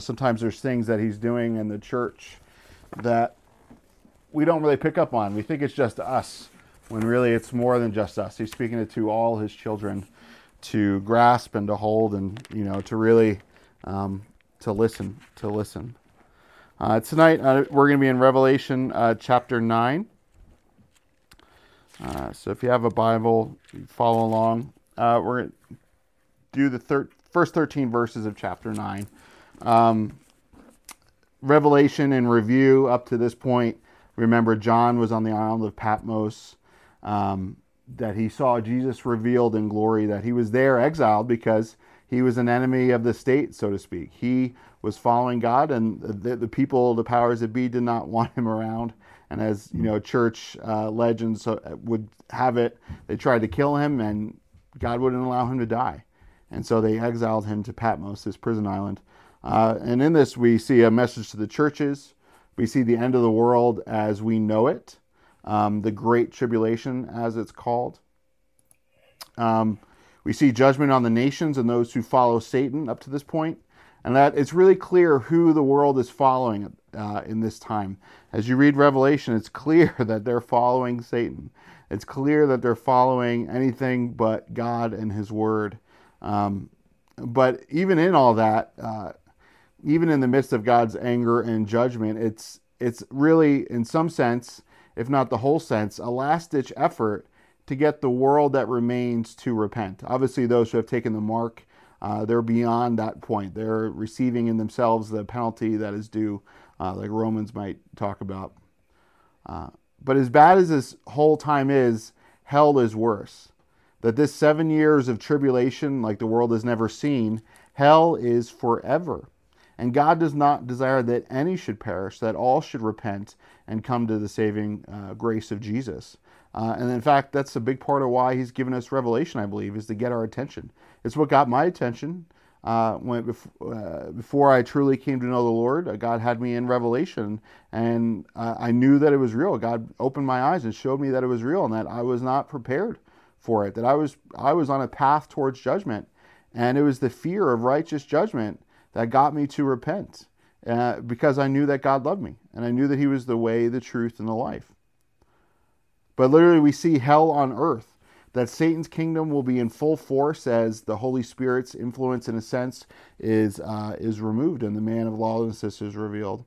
sometimes there's things that he's doing in the church that we don't really pick up on. We think it's just us, when really it's more than just us. He's speaking it to all his children to grasp and to hold, and you know, to really um, to listen, to listen. Uh, tonight uh, we're going to be in Revelation uh, chapter nine. Uh, so if you have a Bible, follow along. Uh, we're going to do the thir- first 13 verses of chapter 9. Um, Revelation and review up to this point. Remember, John was on the island of Patmos, um, that he saw Jesus revealed in glory, that he was there exiled because he was an enemy of the state, so to speak. He was following God, and the, the people, the powers that be, did not want him around. And as you know, church uh, legends uh, would have it, they tried to kill him, and God wouldn't allow him to die. And so they exiled him to Patmos, this prison island. Uh, and in this, we see a message to the churches. We see the end of the world as we know it, um, the Great Tribulation, as it's called. Um, we see judgment on the nations and those who follow Satan up to this point. and that it's really clear who the world is following uh, in this time. As you read Revelation, it's clear that they're following Satan. It's clear that they're following anything but God and His Word. Um, but even in all that, uh, even in the midst of God's anger and judgment, it's it's really, in some sense, if not the whole sense, a last-ditch effort to get the world that remains to repent. Obviously, those who have taken the mark, uh, they're beyond that point. They're receiving in themselves the penalty that is due, uh, like Romans might talk about. Uh, but as bad as this whole time is, hell is worse. That this seven years of tribulation, like the world has never seen, hell is forever. And God does not desire that any should perish, that all should repent and come to the saving uh, grace of Jesus. Uh, and in fact, that's a big part of why He's given us revelation, I believe, is to get our attention. It's what got my attention uh, when uh, before I truly came to know the Lord, uh, God had me in Revelation, and uh, I knew that it was real. God opened my eyes and showed me that it was real, and that I was not prepared for it. That I was I was on a path towards judgment, and it was the fear of righteous judgment that got me to repent, uh, because I knew that God loved me, and I knew that He was the way, the truth, and the life. But literally, we see hell on earth that Satan's kingdom will be in full force as the Holy Spirit's influence, in a sense, is uh, is removed and the man of lawlessness is revealed.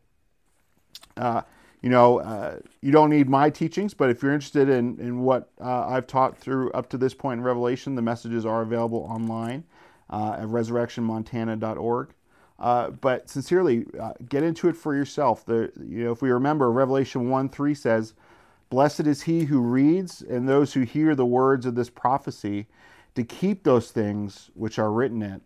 Uh, you know, uh, you don't need my teachings, but if you're interested in in what uh, I've taught through up to this point in Revelation, the messages are available online uh, at resurrectionmontana.org. Uh, but sincerely, get into it for yourself. The, you know, if we remember, Revelation 1 3 says, Blessed is he who reads and those who hear the words of this prophecy to keep those things which are written in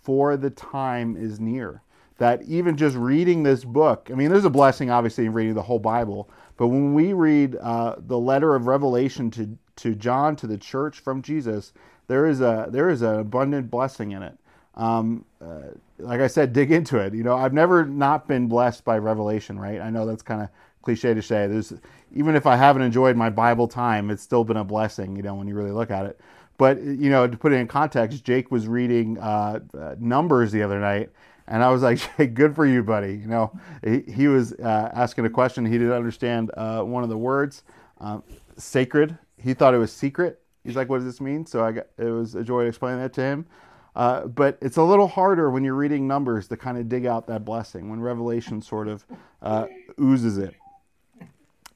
for the time is near. That even just reading this book, I mean, there's a blessing obviously in reading the whole Bible, but when we read uh, the letter of Revelation to, to John, to the church from Jesus, there is a there is an abundant blessing in it. Um, uh, like I said, dig into it. You know, I've never not been blessed by Revelation, right? I know that's kind of cliche to say. There's even if I haven't enjoyed my Bible time, it's still been a blessing, you know, when you really look at it. But you know, to put it in context, Jake was reading uh, uh, Numbers the other night, and I was like, Jake, good for you, buddy. You know, he, he was uh, asking a question. He didn't understand uh, one of the words, um, sacred. He thought it was secret. He's like, what does this mean? So I got, it was a joy to explain that to him. Uh, but it's a little harder when you're reading Numbers to kind of dig out that blessing when Revelation sort of uh, oozes it.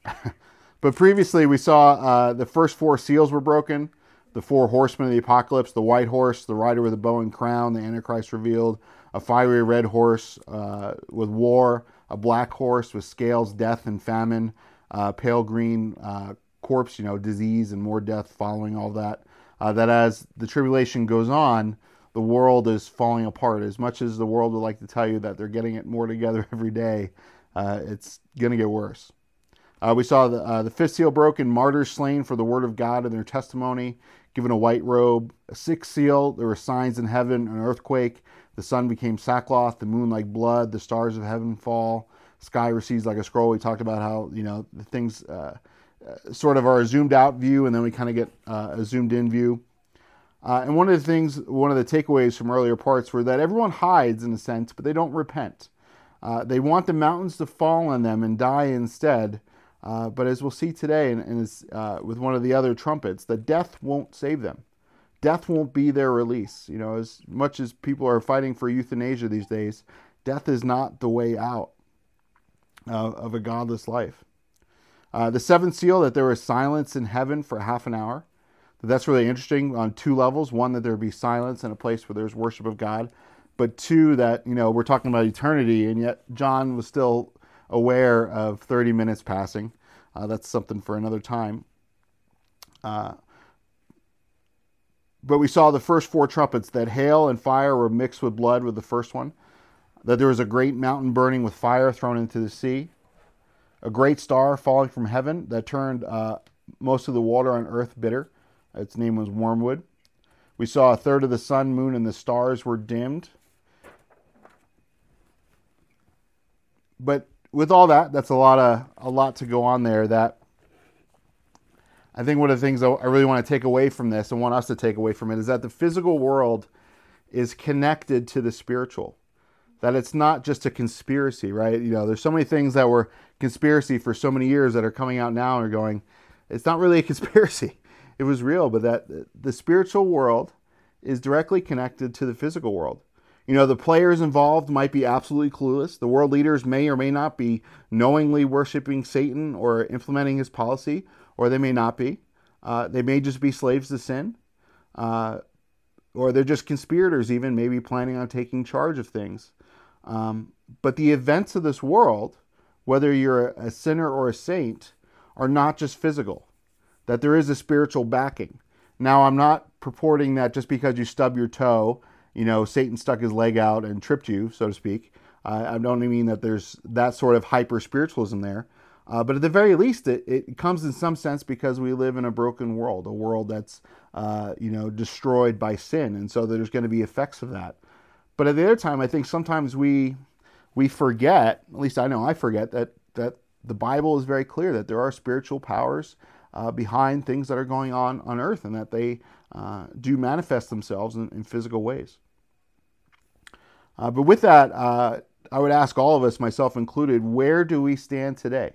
but previously, we saw uh, the first four seals were broken. The four horsemen of the apocalypse, the white horse, the rider with a bow and crown, the Antichrist revealed, a fiery red horse uh, with war, a black horse with scales, death, and famine, uh, pale green uh, corpse, you know, disease and more death following all that. That as the tribulation goes on, the world is falling apart. As much as the world would like to tell you that they're getting it more together every day, uh, it's going to get worse. Uh, we saw the, uh, the fifth seal broken, martyrs slain for the word of God and their testimony, given a white robe. A sixth seal, there were signs in heaven, an earthquake. The sun became sackcloth, the moon like blood, the stars of heaven fall, sky recedes like a scroll. We talked about how, you know, the things uh, uh sort of are a zoomed out view, and then we kind of get uh, a zoomed in view. Uh, and one of the things, one of the takeaways from earlier parts were that everyone hides in a sense, but they don't repent. Uh, they want the mountains to fall on them and die instead. Uh, but as we'll see today, and, and uh, with one of the other trumpets, that death won't save them. Death won't be their release. You know, as much as people are fighting for euthanasia these days, death is not the way out of a godless life. Uh, the seventh seal, that there was silence in heaven for half an hour. That's really interesting on two levels. One, that there be silence in a place where there's worship of God. But two, that, you know, we're talking about eternity, and yet John was still aware of 30 minutes passing. Uh, that's something for another time. Uh, but we saw the first four trumpets that hail and fire were mixed with blood with the first one, that there was a great mountain burning with fire thrown into the sea, a great star falling from heaven that turned uh, most of the water on earth bitter. Its name was wormwood. We saw a third of the sun, moon, and the stars were dimmed. But with all that, that's a lot of a lot to go on there. That I think one of the things I really want to take away from this and want us to take away from it is that the physical world is connected to the spiritual. That it's not just a conspiracy, right? You know, there's so many things that were conspiracy for so many years that are coming out now and are going, it's not really a conspiracy it was real, but that the spiritual world is directly connected to the physical world. You know, the players involved might be absolutely clueless. The world leaders may or may not be knowingly worshiping Satan or implementing his policy, or they may not be. Uh, they may just be slaves to sin, uh, or they're just conspirators, even maybe planning on taking charge of things. Um, but the events of this world, whether you're a sinner or a saint, are not just physical that there is a spiritual backing. Now, I'm not purporting that just because you stub your toe, you know, Satan stuck his leg out and tripped you, so to speak. Uh, I don't mean that there's that sort of hyper spiritualism there. Uh, but at the very least, it, it comes in some sense because we live in a broken world, a world that's, uh, you know, destroyed by sin. And so there's going to be effects of that. But at the other time, I think sometimes we, we forget, at least I know I forget, that, that the Bible is very clear that there are spiritual powers uh, behind things that are going on on earth and that they uh, do manifest themselves in, in physical ways. Uh, but with that, uh, I would ask all of us, myself included, where do we stand today?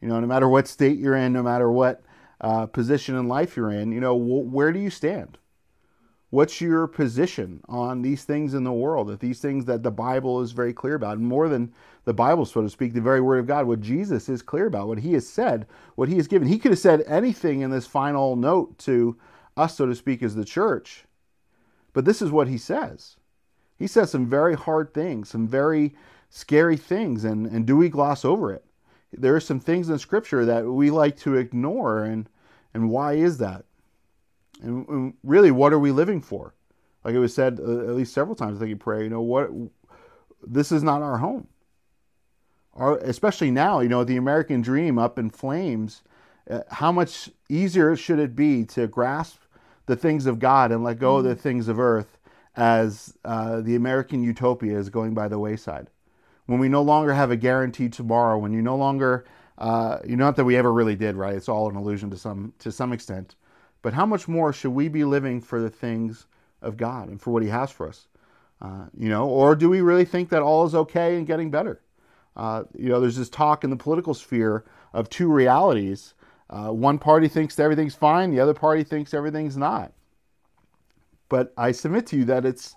You know, no matter what state you're in, no matter what uh, position in life you're in, you know, wh- where do you stand? What's your position on these things in the world? That these things that the Bible is very clear about, and more than the Bible, so to speak, the very Word of God, what Jesus is clear about, what He has said, what He has given. He could have said anything in this final note to us, so to speak, as the church, but this is what He says. He says some very hard things, some very scary things, and, and do we gloss over it? There are some things in Scripture that we like to ignore, and, and why is that? And, and really, what are we living for? Like it was said uh, at least several times, I think in prayer, you know, what this is not our home. Our, especially now, you know, the American dream up in flames. Uh, how much easier should it be to grasp the things of God and let go mm-hmm. of the mm-hmm. things of earth as uh, the American utopia is going by the wayside? When we no longer have a guaranteed tomorrow, when you no longer, uh, you know, not that we ever really did, right? It's all an illusion to some to some extent. But how much more should we be living for the things of God and for what He has for us? Uh, you know, or do we really think that all is okay and getting better? Uh, you know, there's this talk in the political sphere of two realities. Uh, one party thinks everything's fine, the other party thinks everything's not. But I submit to you that it's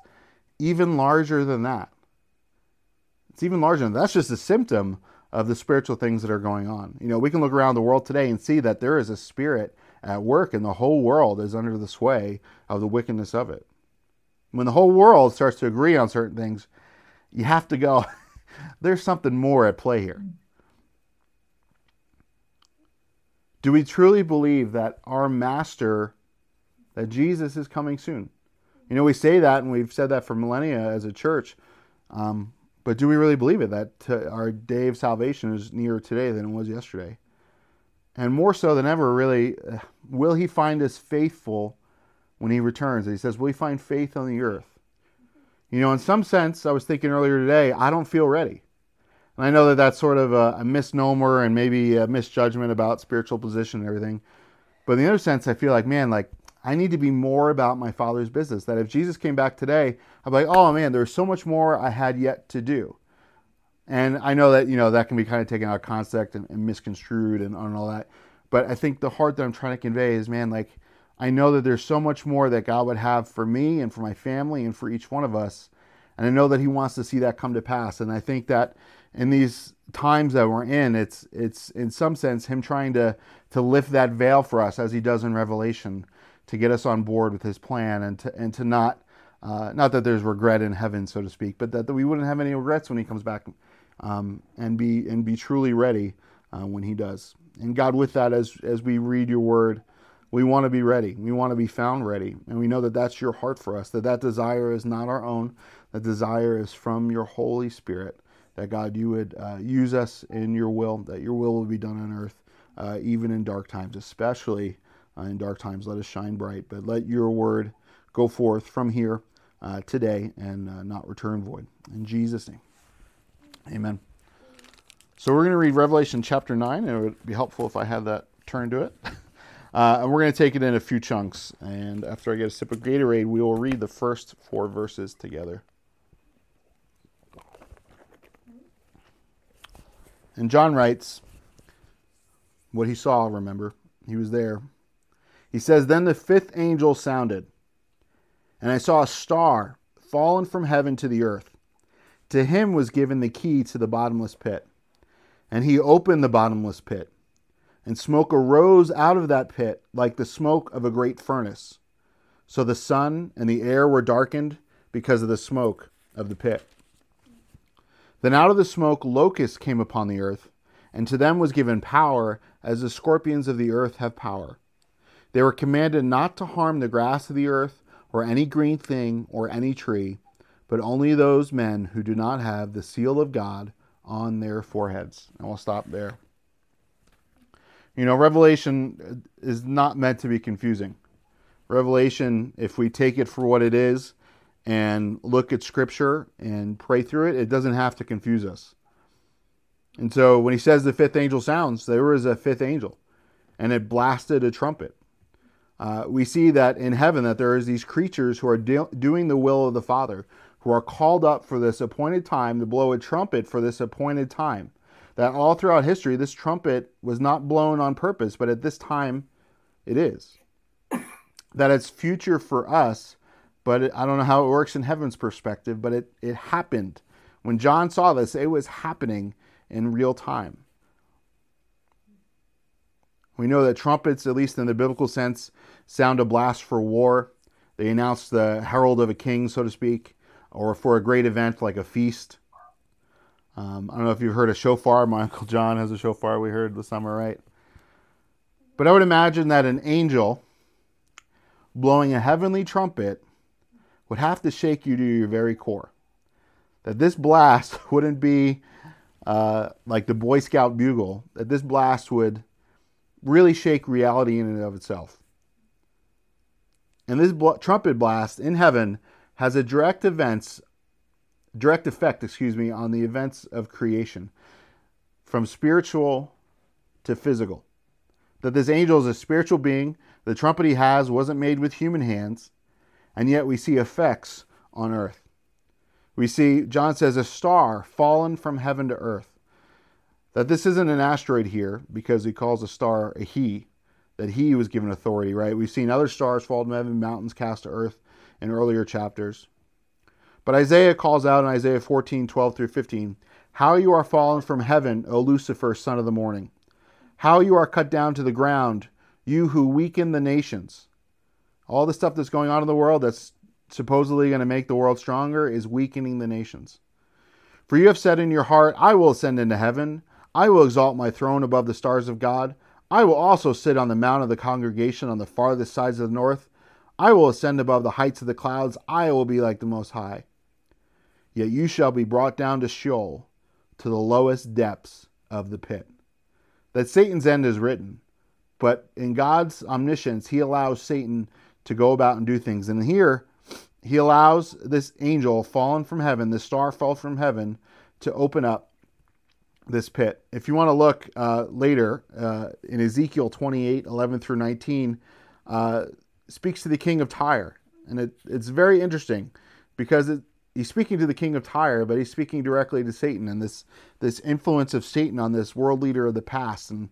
even larger than that. It's even larger than that. That's just a symptom of the spiritual things that are going on. You know, we can look around the world today and see that there is a spirit at work, and the whole world is under the sway of the wickedness of it. When the whole world starts to agree on certain things, you have to go, there's something more at play here. Do we truly believe that our master, that Jesus is coming soon? You know, we say that, and we've said that for millennia as a church. Um, but do we really believe it that our day of salvation is nearer today than it was yesterday? And more so than ever, really, uh, will he find us faithful when he returns? And he says, Will he find faith on the earth? You know, in some sense, I was thinking earlier today, I don't feel ready. And I know that that's sort of a, a misnomer and maybe a misjudgment about spiritual position and everything. But in the other sense, I feel like, man, like, I need to be more about my Father's business. That if Jesus came back today, I'd be like, oh man, there's so much more I had yet to do. And I know that you know that can be kind of taken out of context and, and misconstrued and, and all that. But I think the heart that I'm trying to convey is, man, like I know that there's so much more that God would have for me and for my family and for each one of us. And I know that He wants to see that come to pass. And I think that in these times that we're in, it's it's in some sense Him trying to to lift that veil for us as He does in Revelation, to get us on board with His plan and to and to not uh, not that there's regret in heaven, so to speak, but that, that we wouldn't have any regrets when He comes back, um, and be and be truly ready uh, when He does. And God, with that, as as we read Your Word we want to be ready. We want to be found ready. And we know that that's your heart for us, that that desire is not our own. That desire is from your Holy Spirit. That God, you would uh, use us in your will, that your will will be done on earth, uh, even in dark times, especially uh, in dark times. Let us shine bright. But let your word go forth from here uh, today and uh, not return void. In Jesus' name, amen. So we're going to read Revelation chapter 9, and it would be helpful if I had that turned to it. Uh, and we're going to take it in a few chunks. And after I get a sip of Gatorade, we will read the first four verses together. And John writes what he saw, remember. He was there. He says, Then the fifth angel sounded, and I saw a star fallen from heaven to the earth. To him was given the key to the bottomless pit. And he opened the bottomless pit and smoke arose out of that pit like the smoke of a great furnace. So the sun and the air were darkened because of the smoke of the pit. Then out of the smoke locusts came upon the earth, and to them was given power as the scorpions of the earth have power. They were commanded not to harm the grass of the earth, or any green thing, or any tree, but only those men who do not have the seal of God on their foreheads. And we'll stop there. You know, Revelation is not meant to be confusing. Revelation, if we take it for what it is and look at Scripture and pray through it, it doesn't have to confuse us. And so when he says the fifth angel sounds, there was a fifth angel and it blasted a trumpet. Uh, we see that in heaven that there is these creatures who are do- doing the will of the Father, who are called up for this appointed time to blow a trumpet for this appointed time that all throughout history, this trumpet was not blown on purpose, but at this time, it is. that it's future for us, but it, I don't know how it works in heaven's perspective, but it, it happened. When John saw this, it was happening in real time. We know that trumpets, at least in the biblical sense, sound a blast for war. They announce the herald of a king, so to speak, or for a great event like a feast. Um, I don't know if you've heard a shofar. My Uncle John has a shofar we heard this summer, right? But I would imagine that an angel blowing a heavenly trumpet would have to shake you to your very core. That this blast wouldn't be uh, like the Boy Scout bugle, that this blast would really shake reality in and of itself. And this bl- trumpet blast in heaven has a direct events direct effect, excuse me, on the events of creation from spiritual to physical. That this angel is a spiritual being, the trumpet he has wasn't made with human hands, and yet we see effects on earth. We see, John says, a star fallen from heaven to earth. That this isn't an asteroid here because he calls a star a he, that he was given authority, right? We've seen other stars fall from heaven, mountains cast to earth in earlier chapters. But Isaiah calls out in Isaiah 14, 12 through 15, How you are fallen from heaven, O Lucifer, son of the morning. How you are cut down to the ground, you who weaken the nations. All the stuff that's going on in the world that's supposedly going to make the world stronger is weakening the nations. For you have said in your heart, I will ascend into heaven. I will exalt my throne above the stars of God. I will also sit on the mount of the congregation on the farthest sides of the north. I will ascend above the heights of the clouds. I will be like the Most High. Yet you shall be brought down to Sheol, to the lowest depths of the pit. That Satan's end is written, but in God's omniscience, he allows Satan to go about and do things. And here, he allows this angel fallen from heaven, this star fall from heaven, to open up this pit. If you want to look uh, later uh, in Ezekiel 28 11 through 19, uh, speaks to the king of Tyre, and it, it's very interesting because it, he's speaking to the king of Tyre, but he's speaking directly to Satan and this this influence of Satan on this world leader of the past. And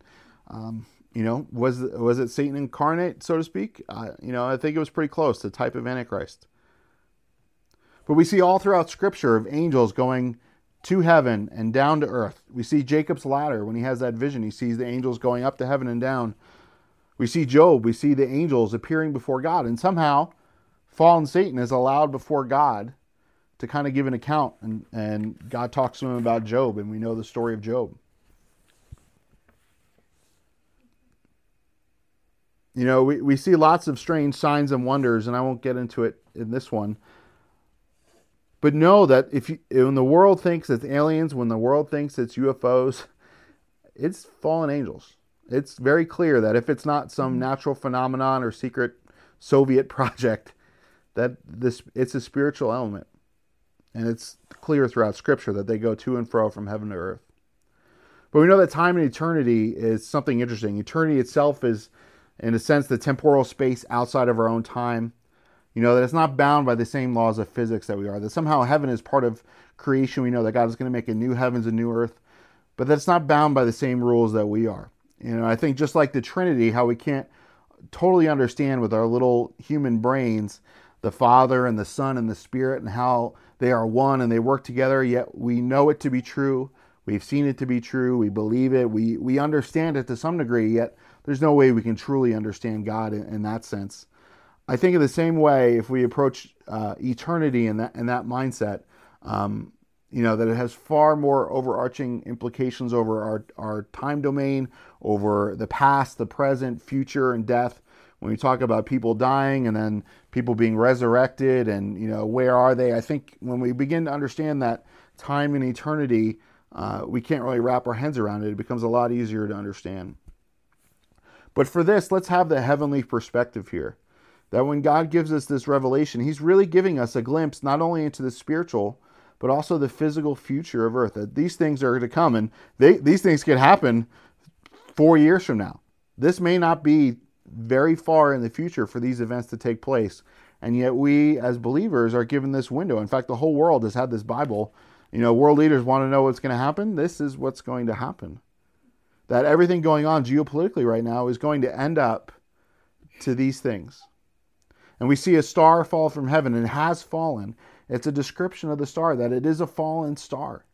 um, you know, was was it Satan incarnate, so to speak? Uh, you know, I think it was pretty close. The type of Antichrist. But we see all throughout Scripture of angels going to heaven and down to earth. We see Jacob's ladder when he has that vision. He sees the angels going up to heaven and down. We see Job. We see the angels appearing before God. And somehow, fallen Satan is allowed before God to kind of give an account. And, and God talks to him about Job, and we know the story of Job. You know, we, we see lots of strange signs and wonders, and I won't get into it in this one. But know that if you, when the world thinks it's aliens, when the world thinks it's UFOs, it's fallen angels. It's very clear that if it's not some mm-hmm. natural phenomenon or secret Soviet project, that this it's a spiritual element. And it's clear throughout scripture that they go to and fro from heaven to earth. But we know that time and eternity is something interesting. Eternity itself is, in a sense, the temporal space outside of our own time. You know, that it's not bound by the same laws of physics that we are, that somehow heaven is part of creation. We know that God is going to make a new heavens and new earth, but that's not bound by the same rules that we are. You know, I think just like the Trinity, how we can't totally understand with our little human brains the Father and the Son and the Spirit and how they are one and they work together, yet we know it to be true. We've seen it to be true. We believe it. We, we understand it to some degree, yet there's no way we can truly understand God in, in that sense. I think in the same way, if we approach uh, eternity in that in that mindset, um, you know that it has far more overarching implications over our our time domain, over the past, the present, future, and death. When we talk about people dying and then people being resurrected, and you know where are they? I think when we begin to understand that time and eternity, uh, we can't really wrap our heads around it. It becomes a lot easier to understand. But for this, let's have the heavenly perspective here that when God gives us this revelation, He's really giving us a glimpse not only into the spiritual, but also the physical future of earth. That these things are to come, and they, these things could happen four years from now. This may not be very far in the future for these events to take place. And yet, we as believers are given this window. In fact, the whole world has had this Bible. You know, world leaders want to know what's going to happen. This is what's going to happen. That everything going on geopolitically right now is going to end up to these things and we see a star fall from heaven and has fallen, it's a description of the star that it is a fallen star.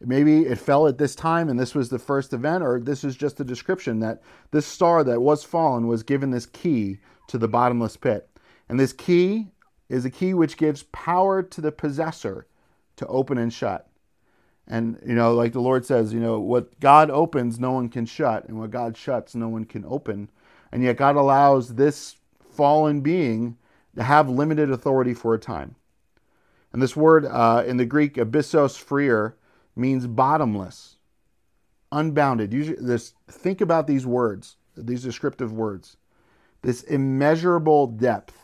Maybe it fell at this time and this was the first event, or this is just a description that this star that was fallen was given this key to the bottomless pit. And this key is a key which gives power to the possessor to open and shut. And, you know, like the Lord says, you know, what God opens, no one can shut, and what God shuts, no one can open. And yet God allows this fallen being to have limited authority for a time. And this word uh, in the Greek, abyssos phrear, means bottomless, unbounded. Usually, this, think about these words, these descriptive words. This immeasurable depth.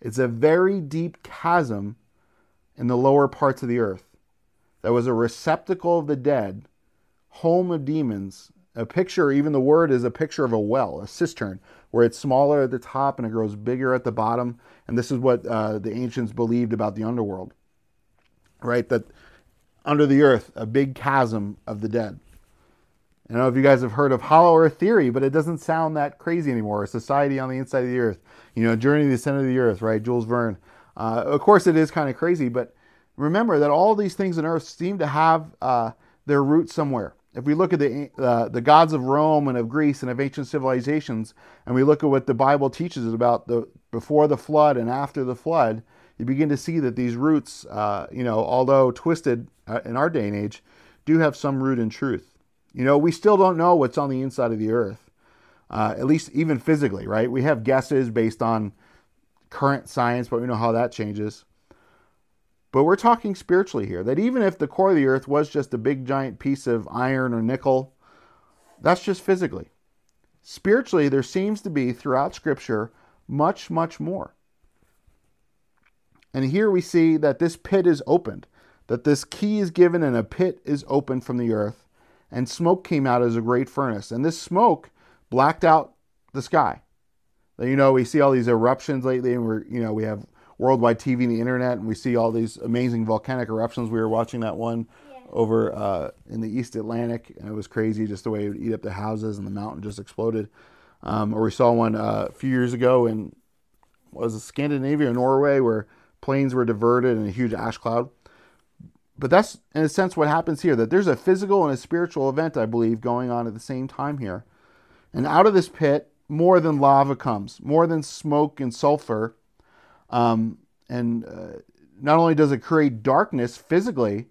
It's a very deep chasm in the lower parts of the earth that was a receptacle of the dead, home of demons. A picture, even the word is a picture of a well, a cistern, where it's smaller at the top and it grows bigger at the bottom. And this is what uh, the ancients believed about the underworld, right? That under the earth, a big chasm of the dead. I don't know if you guys have heard of hollow earth theory, but it doesn't sound that crazy anymore. A society on the inside of the earth, you know, journey to the center of the earth, right? Jules Verne. Uh, of course, it is kind of crazy, but remember that all these things on earth seem to have uh, their roots somewhere if we look at the, uh, the gods of Rome and of Greece and of ancient civilizations, and we look at what the Bible teaches about the before the flood and after the flood, you begin to see that these roots, uh, you know, although twisted uh, in our day and age, do have some root in truth. You know, we still don't know what's on the inside of the earth, uh, at least even physically, right? We have guesses based on current science, but we know how that changes. But we're talking spiritually here that even if the core of the earth was just a big giant piece of iron or nickel, that's just physically. Spiritually, there seems to be throughout Scripture much, much more. And here we see that this pit is opened, that this key is given and a pit is opened from the earth, and smoke came out as a great furnace. And this smoke blacked out the sky. You know, we see all these eruptions lately, and we're you know we have worldwide TV and the internet, and we see all these amazing volcanic eruptions. We were watching that one yeah. over uh, in the East Atlantic, and it was crazy just the way it would eat up the houses, and the mountain just exploded. Um, or we saw one uh, a few years ago in was it Scandinavia or Norway where planes were diverted in a huge ash cloud. But that's in a sense what happens here. That there's a physical and a spiritual event, I believe, going on at the same time here. And out of this pit, more than lava comes, more than smoke and sulfur. Um, and uh, not only does it create darkness physically,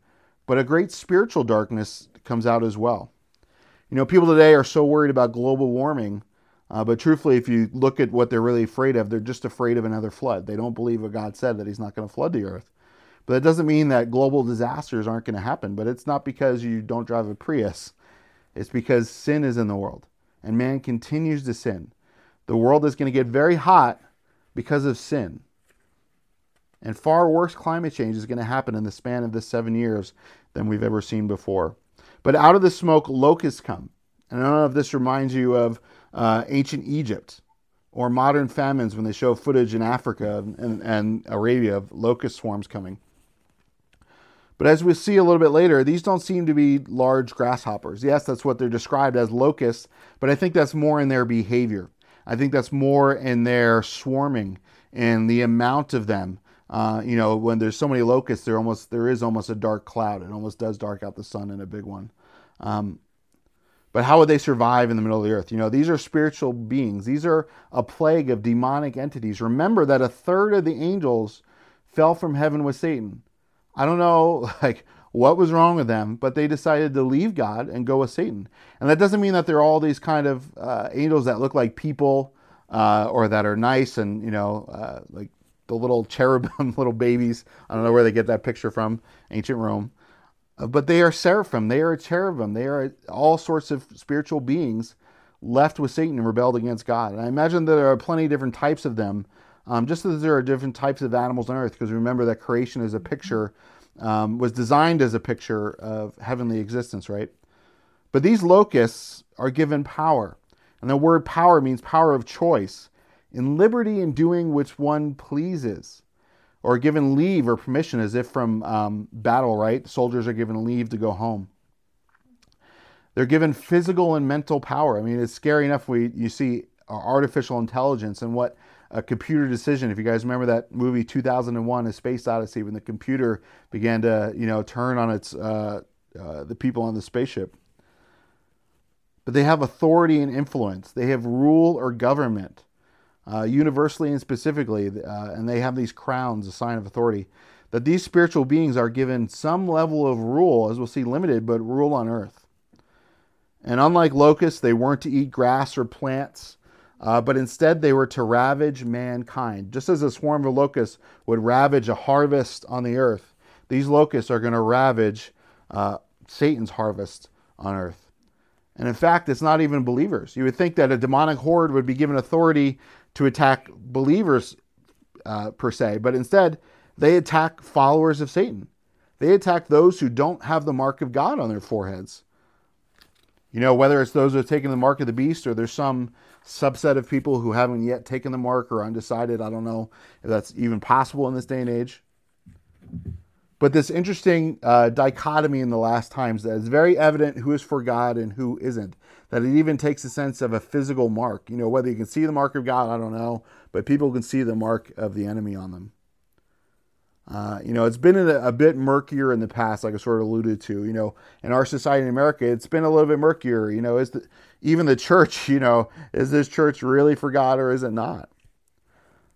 but a great spiritual darkness comes out as well. You know, people today are so worried about global warming, uh, but truthfully, if you look at what they're really afraid of, they're just afraid of another flood. They don't believe what God said that He's not going to flood the earth. But that doesn't mean that global disasters aren't going to happen. But it's not because you don't drive a Prius, it's because sin is in the world and man continues to sin. The world is going to get very hot because of sin. And far worse climate change is going to happen in the span of this seven years than we've ever seen before. But out of the smoke, locusts come. And I don't know if this reminds you of uh, ancient Egypt or modern famines when they show footage in Africa and, and Arabia of locust swarms coming. But as we see a little bit later, these don't seem to be large grasshoppers. Yes, that's what they're described as locusts, but I think that's more in their behavior. I think that's more in their swarming and the amount of them. Uh, you know, when there's so many locusts, there almost there is almost a dark cloud. It almost does dark out the sun in a big one. Um, but how would they survive in the middle of the earth? You know, these are spiritual beings. These are a plague of demonic entities. Remember that a third of the angels fell from heaven with Satan. I don't know like what was wrong with them, but they decided to leave God and go with Satan. And that doesn't mean that they're all these kind of uh, angels that look like people uh, or that are nice and you know uh, like the little cherubim, little babies. I don't know where they get that picture from, ancient Rome. But they are seraphim. They are cherubim. They are all sorts of spiritual beings left with Satan and rebelled against God. And I imagine that there are plenty of different types of them um, just as there are different types of animals on earth, because remember that creation is a picture, um, was designed as a picture of heavenly existence, right? But these locusts are given power. And the word power means power of choice, in liberty in doing which one pleases, or given leave or permission, as if from um, battle, right? Soldiers are given leave to go home. They're given physical and mental power. I mean, it's scary enough. We you see artificial intelligence and what a computer decision. If you guys remember that movie 2001: A Space Odyssey, when the computer began to, you know, turn on its uh, uh, the people on the spaceship. But they have authority and influence. They have rule or government, uh, universally and specifically, uh, and they have these crowns, a sign of authority. That these spiritual beings are given some level of rule, as we'll see, limited, but rule on earth. And unlike locusts, they weren't to eat grass or plants uh, but instead they were to ravage mankind. Just as a swarm of locusts would ravage a harvest on the earth, these locusts are going to ravage uh, Satan's harvest on earth. And in fact, it's not even believers. You would think that a demonic horde would be given authority to attack believers uh, per se, but instead they attack followers of Satan. They attack those who don't have the mark of God on their foreheads. You know, whether it's those who have taken the mark of the beast or there's some subset of people who haven't yet taken the mark or undecided. I don't know if that's even possible in this day and age. But this interesting uh, dichotomy in the last times that is very evident who is for God and who isn't. That it even takes a sense of a physical mark. You know, whether you can see the mark of God, I don't know, but people can see the mark of the enemy on them. Uh, you know, it's been a, a, bit murkier in the past, like I sort of alluded to. You know, in our society in America, it's been a little bit murkier. You know, is the, even the church, you know, is this church really for God or is it not?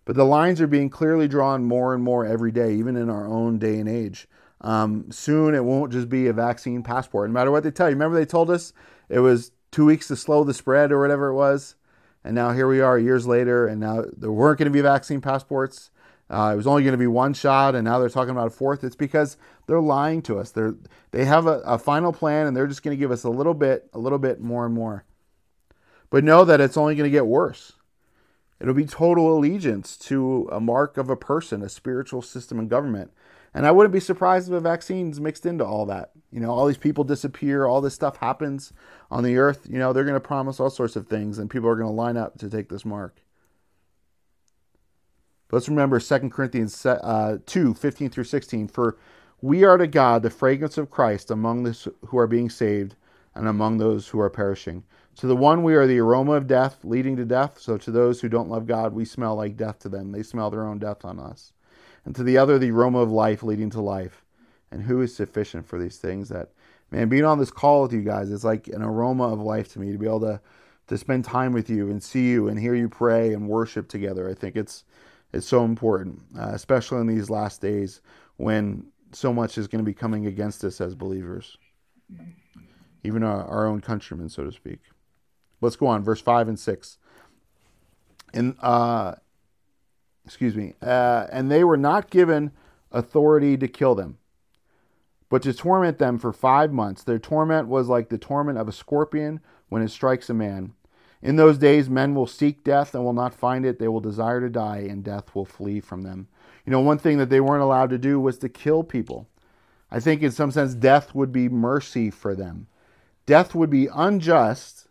But the lines are being clearly drawn more and more every day, even in our own day and age. Um, soon it won't just be a vaccine passport. No matter what they tell you. Remember they told us it was two weeks to slow the spread or whatever it was? And now here we are years later, and now there weren't going to be vaccine passports. Uh, it was only going to be one shot, and now they're talking about a fourth. It's because they're lying to us. They're they have a, a final plan, and they're just going to give us a little bit, a little bit more and more. But know that it's only going to get worse. It'll be total allegiance to a mark of a person, a spiritual system and government. And I wouldn't be surprised if a vaccine's mixed into all that. You know, all these people disappear, all this stuff happens on the earth. You know, they're going to promise all sorts of things, and people are going to line up to take this mark. But Let's remember 2 Corinthians uh, 2 15 through 16. For we are to God the fragrance of Christ among those who are being saved and among those who are perishing. To the one, we are the aroma of death, leading to death. So to those who don't love God, we smell like death to them. They smell their own death on us. And to the other, the aroma of life, leading to life. And who is sufficient for these things? That, man, being on this call with you guys is like an aroma of life to me to be able to, to spend time with you and see you and hear you pray and worship together. I think it's, it's so important, uh, especially in these last days when so much is going to be coming against us as believers, even our, our own countrymen, so to speak. Let's go on, verse 5 and 6. And, uh, excuse me, uh, and they were not given authority to kill them, but to torment them for five months. Their torment was like the torment of a scorpion when it strikes a man. In those days, men will seek death and will not find it. They will desire to die, and death will flee from them. You know, one thing that they weren't allowed to do was to kill people. I think, in some sense, death would be mercy for them. Death would be unjust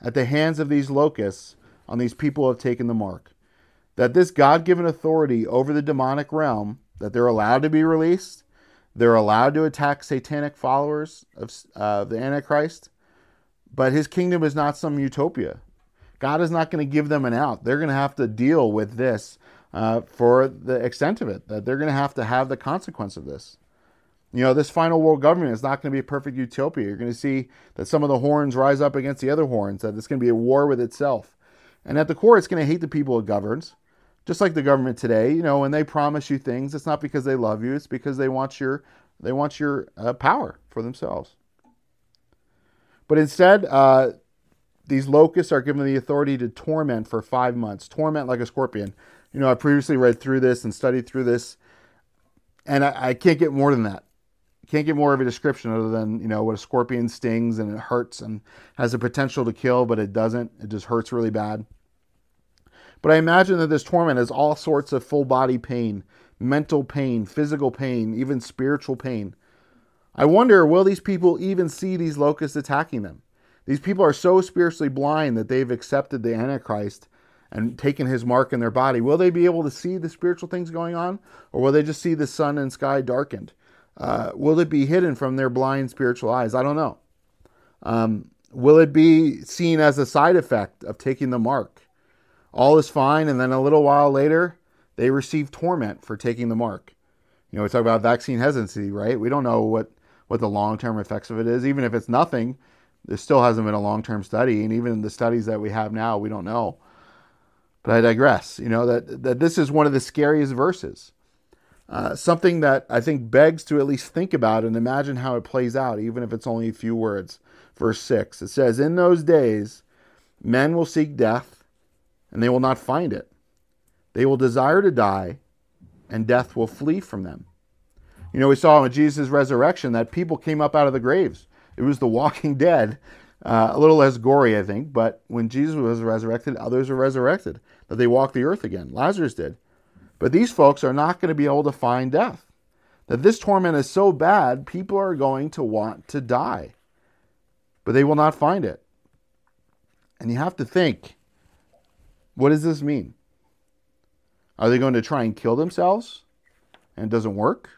at the hands of these locusts on these people who have taken the mark. That this God given authority over the demonic realm, that they're allowed to be released, they're allowed to attack satanic followers of uh, the Antichrist, but his kingdom is not some utopia. God is not going to give them an out. They're going to have to deal with this uh, for the extent of it, that they're going to have to have the consequence of this. You know, this final world government is not going to be a perfect utopia. You're going to see that some of the horns rise up against the other horns, that it's going to be a war with itself. And at the core, it's going to hate the people it governs, just like the government today. You know, when they promise you things, it's not because they love you; it's because they want your they want your uh, power for themselves. But instead, uh, these locusts are given the authority to torment for five months, torment like a scorpion. You know, I previously read through this and studied through this, and I, I can't get more than that can't get more of a description other than you know what a scorpion stings and it hurts and has the potential to kill but it doesn't it just hurts really bad but i imagine that this torment has all sorts of full body pain mental pain physical pain even spiritual pain i wonder will these people even see these locusts attacking them these people are so spiritually blind that they've accepted the antichrist and taken his mark in their body will they be able to see the spiritual things going on or will they just see the sun and sky darkened uh, will it be hidden from their blind spiritual eyes? I don't know. Um, will it be seen as a side effect of taking the mark? All is fine, and then a little while later, they receive torment for taking the mark. You know, we talk about vaccine hesitancy, right? We don't know what, what the long term effects of it is. Even if it's nothing, there still hasn't been a long term study. And even the studies that we have now, we don't know. But I digress. You know, that, that this is one of the scariest verses. Uh, something that I think begs to at least think about and imagine how it plays out, even if it's only a few words. Verse 6 it says, In those days, men will seek death, and they will not find it. They will desire to die, and death will flee from them. You know, we saw in Jesus' resurrection that people came up out of the graves. It was the walking dead, uh, a little less gory, I think, but when Jesus was resurrected, others were resurrected, that they walked the earth again. Lazarus did. But these folks are not going to be able to find death. That this torment is so bad, people are going to want to die, but they will not find it. And you have to think what does this mean? Are they going to try and kill themselves and it doesn't work?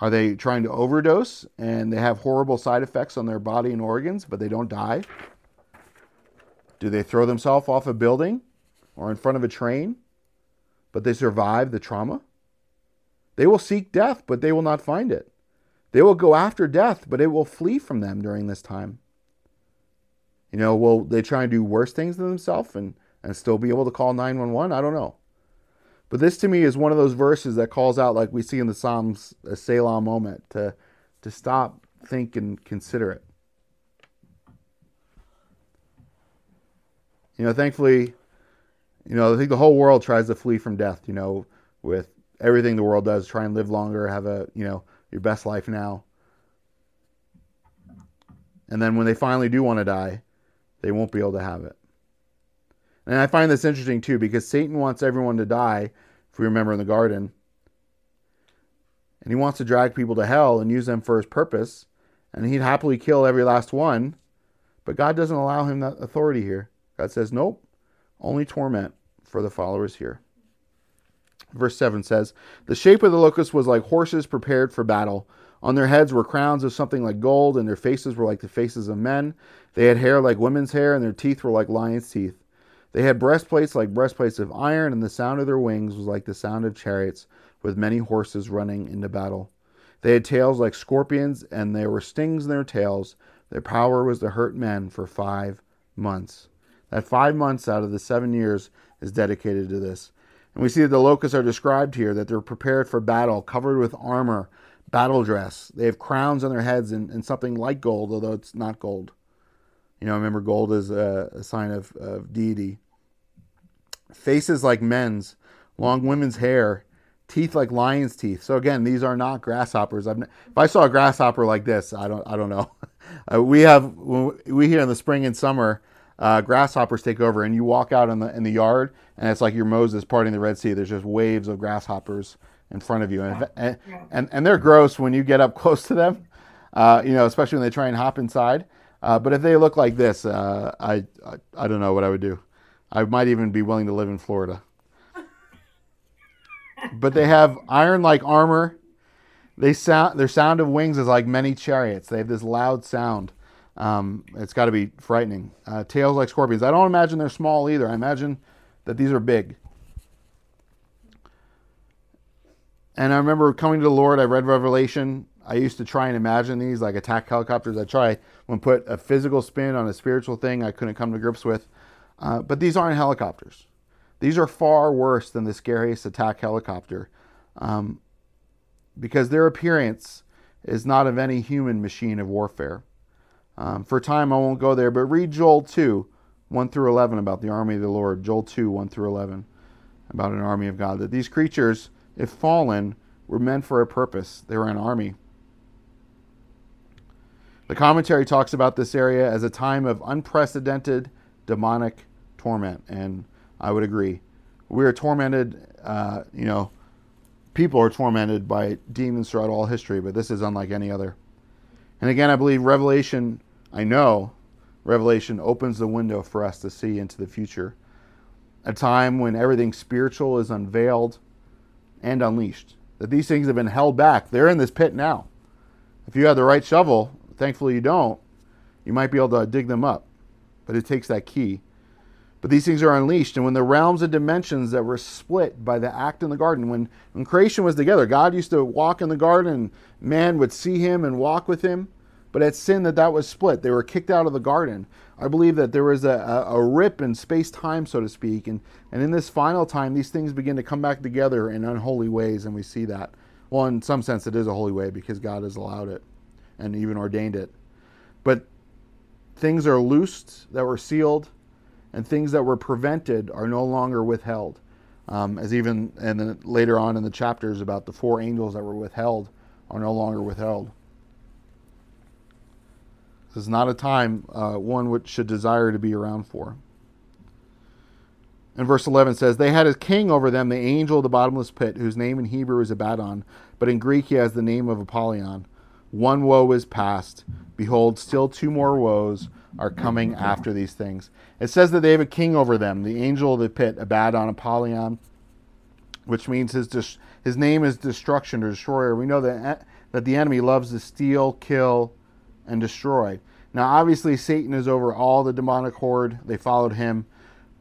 Are they trying to overdose and they have horrible side effects on their body and organs, but they don't die? Do they throw themselves off a building or in front of a train but they survive the trauma. They will seek death, but they will not find it. They will go after death, but it will flee from them during this time. You know, will they try and do worse things to themselves and, and still be able to call 911? I don't know. But this to me is one of those verses that calls out, like we see in the Psalms, a Selah moment to, to stop, think, and consider it. You know, thankfully, you know, I think the whole world tries to flee from death, you know, with everything the world does, try and live longer, have a, you know, your best life now. And then when they finally do want to die, they won't be able to have it. And I find this interesting too because Satan wants everyone to die, if we remember in the garden. And he wants to drag people to hell and use them for his purpose. And he'd happily kill every last one. But God doesn't allow him that authority here. God says, nope, only torment for the followers here. Verse 7 says, The shape of the locust was like horses prepared for battle. On their heads were crowns of something like gold, and their faces were like the faces of men. They had hair like women's hair, and their teeth were like lions' teeth. They had breastplates like breastplates of iron, and the sound of their wings was like the sound of chariots, with many horses running into battle. They had tails like scorpions, and there were stings in their tails. Their power was to hurt men for five months. That five months out of the seven years is dedicated to this. And we see that the locusts are described here, that they're prepared for battle, covered with armor, battle dress. They have crowns on their heads and, and something like gold, although it's not gold. You know, remember, gold is a, a sign of, of deity. Faces like men's, long women's hair, teeth like lion's teeth. So again, these are not grasshoppers. I've, if I saw a grasshopper like this, I don't, I don't know. Uh, we have we here in the spring and summer uh, grasshoppers take over, and you walk out in the in the yard, and it's like your Moses parting the Red Sea. There's just waves of grasshoppers in front of you, and and, and, and they're gross when you get up close to them. Uh, you know, especially when they try and hop inside. Uh, but if they look like this, uh, I, I I don't know what I would do. I might even be willing to live in Florida. but they have iron-like armor. They sound their sound of wings is like many chariots. They have this loud sound. Um, it's got to be frightening. Uh, tails like scorpions. I don't imagine they're small either. I imagine that these are big. And I remember coming to the Lord, I read Revelation. I used to try and imagine these like attack helicopters. I try when put a physical spin on a spiritual thing I couldn't come to grips with. Uh, but these aren't helicopters. These are far worse than the scariest attack helicopter um, because their appearance is not of any human machine of warfare. Um, for time, I won't go there, but read Joel 2, 1 through 11 about the army of the Lord. Joel 2, 1 through 11 about an army of God. That these creatures, if fallen, were meant for a purpose. They were an army. The commentary talks about this area as a time of unprecedented demonic torment, and I would agree. We are tormented, uh, you know, people are tormented by demons throughout all history, but this is unlike any other. And again, I believe Revelation, I know Revelation opens the window for us to see into the future. A time when everything spiritual is unveiled and unleashed. That these things have been held back. They're in this pit now. If you have the right shovel, thankfully you don't, you might be able to dig them up. But it takes that key. But these things are unleashed. And when the realms and dimensions that were split by the act in the garden, when, when creation was together, God used to walk in the garden, man would see him and walk with him. But at sin, that that was split. They were kicked out of the garden. I believe that there was a, a, a rip in space time, so to speak. And, and in this final time, these things begin to come back together in unholy ways, and we see that. Well, in some sense, it is a holy way because God has allowed it and even ordained it. But things are loosed that were sealed and things that were prevented are no longer withheld. Um, as even and then later on in the chapters about the four angels that were withheld are no longer withheld. This is not a time uh, one which should desire to be around for. And verse 11 says, They had a king over them, the angel of the bottomless pit, whose name in Hebrew is Abaddon, but in Greek he has the name of Apollyon. One woe is past. Behold, still two more woes are coming after these things. It says that they have a king over them, the angel of the pit, Abaddon, Apollyon, which means his dis- his name is destruction or destroyer. We know that eh, that the enemy loves to steal, kill, and destroy. Now, obviously, Satan is over all the demonic horde. They followed him,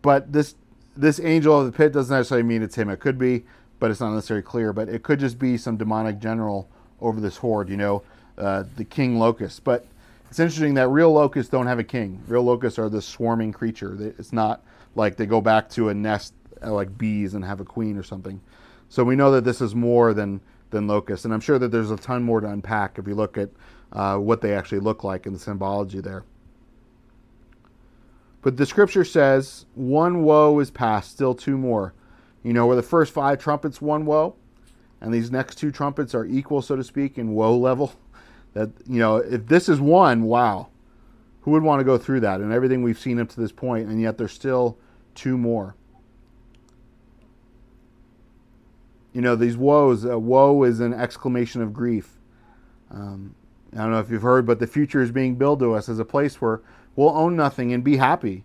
but this this angel of the pit doesn't necessarily mean it's him. It could be, but it's not necessarily clear. But it could just be some demonic general over this horde. You know, uh, the king locust. But it's interesting that real locusts don't have a king. Real locusts are this swarming creature. It's not like they go back to a nest uh, like bees and have a queen or something. So we know that this is more than than locusts, and I'm sure that there's a ton more to unpack if you look at uh, what they actually look like in the symbology there. But the scripture says, one woe is past, still two more. You know, where the first five trumpets, one woe, and these next two trumpets are equal, so to speak, in woe level. That you know, if this is one, wow, who would want to go through that and everything we've seen up to this point, and yet there's still two more. You know, these woes. Uh, woe is an exclamation of grief. Um, I don't know if you've heard, but the future is being billed to us as a place where we'll own nothing and be happy.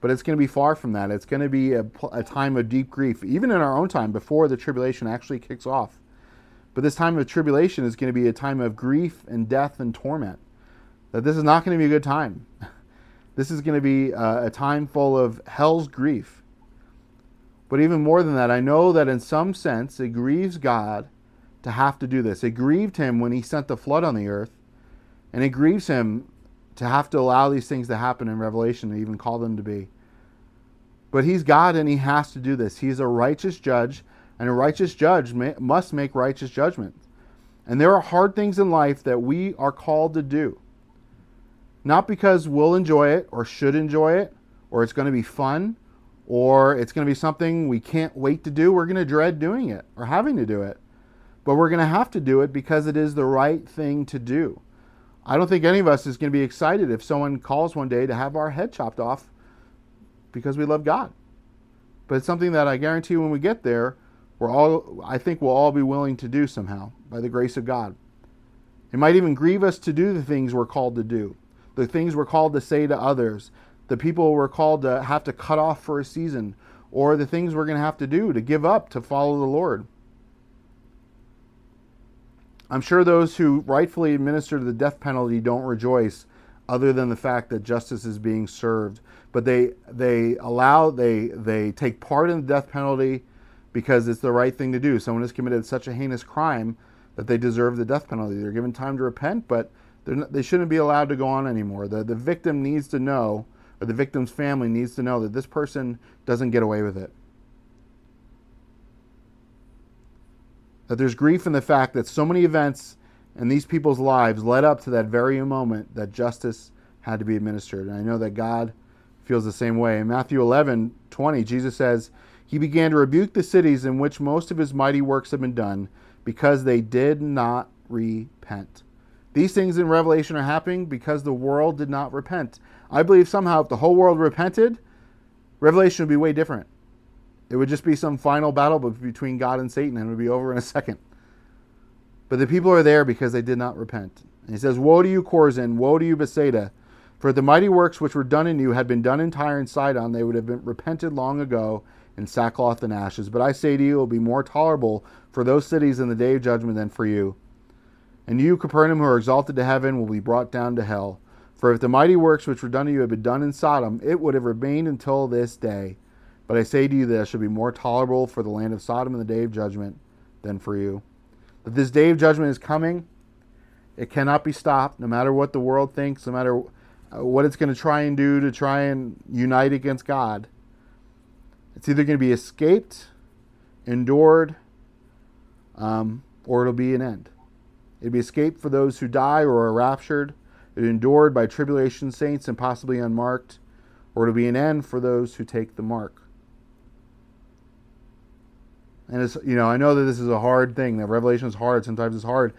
But it's going to be far from that. It's going to be a, a time of deep grief, even in our own time, before the tribulation actually kicks off. But this time of tribulation is going to be a time of grief and death and torment. That this is not going to be a good time. This is going to be a, a time full of hell's grief. But even more than that, I know that in some sense it grieves God to have to do this. It grieved him when he sent the flood on the earth, and it grieves him to have to allow these things to happen in Revelation and even call them to be. But he's God and he has to do this. He's a righteous judge, and a righteous judge may, must make righteous judgments. And there are hard things in life that we are called to do. Not because we'll enjoy it or should enjoy it or it's going to be fun or it's going to be something we can't wait to do. We're going to dread doing it or having to do it. But we're going to have to do it because it is the right thing to do. I don't think any of us is going to be excited if someone calls one day to have our head chopped off because we love God. But it's something that I guarantee you when we get there, we're all I think we'll all be willing to do somehow by the grace of God. It might even grieve us to do the things we're called to do, the things we're called to say to others, the people we're called to have to cut off for a season, or the things we're going to have to do to give up to follow the Lord. I'm sure those who rightfully administer the death penalty don't rejoice other than the fact that justice is being served. But they they allow they they take part in the death penalty because it's the right thing to do. Someone has committed such a heinous crime that they deserve the death penalty. They're given time to repent, but not, they shouldn't be allowed to go on anymore. The the victim needs to know, or the victim's family needs to know that this person doesn't get away with it. that there's grief in the fact that so many events in these people's lives led up to that very moment that justice had to be administered. And I know that God feels the same way. In Matthew 11 20, Jesus says, He began to rebuke the cities in which most of his mighty works have been done because they did not repent. These things in Revelation are happening because the world did not repent. I believe somehow if the whole world repented, Revelation would be way different. It would just be some final battle between God and Satan, and it would be over in a second. But the people are there because they did not repent. And he says, Woe to you, Chorazin! Woe to you, Bethsaida! For if the mighty works which were done in you had been done in Tyre and Sidon, they would have been repented long ago in sackcloth and ashes. But I say to you, it will be more tolerable for those cities in the day of judgment than for you. And you, Capernaum, who are exalted to heaven, will be brought down to hell. For if the mighty works which were done to you had been done in Sodom, it would have remained until this day. But I say to you that it shall be more tolerable for the land of Sodom in the day of judgment than for you. That this day of judgment is coming, it cannot be stopped, no matter what the world thinks, no matter uh, what it's going to try and do to try and unite against God. It's either going to be escaped, endured, um, or it'll be an end. It'll be escaped for those who die or are raptured, be endured by tribulation saints and possibly unmarked, or it'll be an end for those who take the mark. And it's you know I know that this is a hard thing. That Revelation is hard. Sometimes it's hard,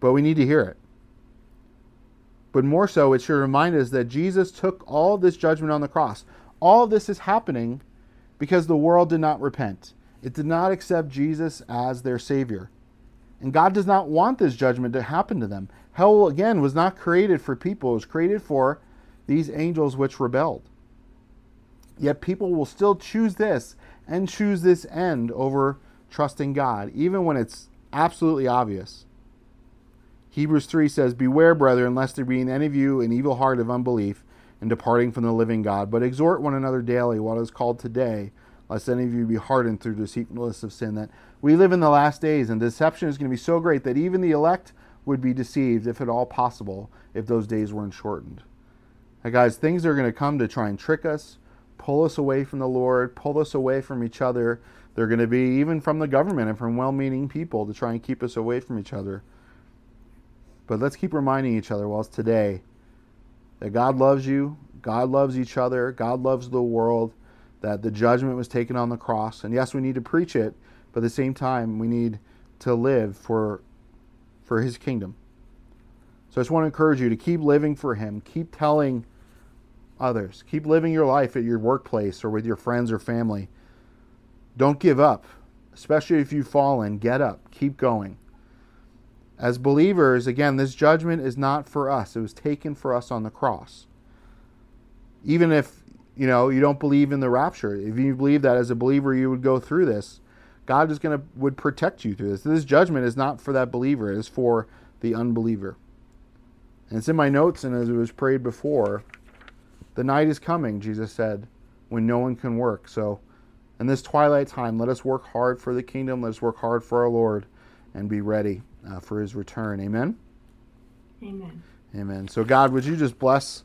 but we need to hear it. But more so, it should remind us that Jesus took all this judgment on the cross. All this is happening because the world did not repent. It did not accept Jesus as their Savior. And God does not want this judgment to happen to them. Hell, again, was not created for people, it was created for these angels which rebelled. Yet people will still choose this and choose this end over trusting God, even when it's absolutely obvious. Hebrews 3 says, Beware, brethren, lest there be in any of you an evil heart of unbelief in departing from the living God, but exhort one another daily while it is called today, lest any of you be hardened through deceitfulness of sin. That we live in the last days, and deception is going to be so great that even the elect would be deceived, if at all possible, if those days weren't shortened. Now, guys, things are going to come to try and trick us, pull us away from the Lord, pull us away from each other. They're going to be even from the government and from well meaning people to try and keep us away from each other. But let's keep reminding each other while it's today that God loves you, God loves each other, God loves the world, that the judgment was taken on the cross. And yes, we need to preach it, but at the same time, we need to live for, for His kingdom. So I just want to encourage you to keep living for Him, keep telling others. Keep living your life at your workplace or with your friends or family. Don't give up, especially if you've fallen. Get up, keep going. As believers, again, this judgment is not for us, it was taken for us on the cross. Even if you know, you don't believe in the rapture, if you believe that as a believer you would go through this, God is going to would protect you through this. This judgment is not for that believer; it is for the unbeliever. And it's in my notes, and as it was prayed before, the night is coming. Jesus said, when no one can work. So, in this twilight time, let us work hard for the kingdom. Let us work hard for our Lord, and be ready uh, for His return. Amen. Amen. Amen. So, God, would you just bless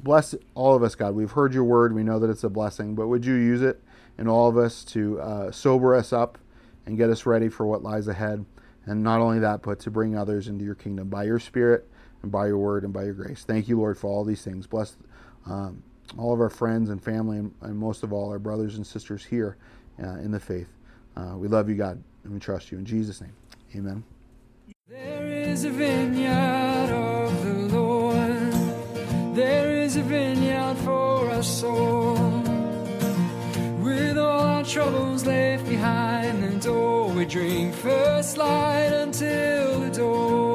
bless all of us, God? We've heard your word. We know that it's a blessing, but would you use it in all of us to uh, sober us up and get us ready for what lies ahead? And not only that, but to bring others into your kingdom by your Spirit and by your word and by your grace. Thank you, Lord, for all these things. Bless um, all of our friends and family, and, and, most of all, our brothers and sisters here uh, in the faith. Uh, we love you, God, and we trust you. In Jesus' name, amen. There is a vineyard of the Lord. There is a vineyard for our soul. With all our troubles left behind, and all we drink first light until the dawn.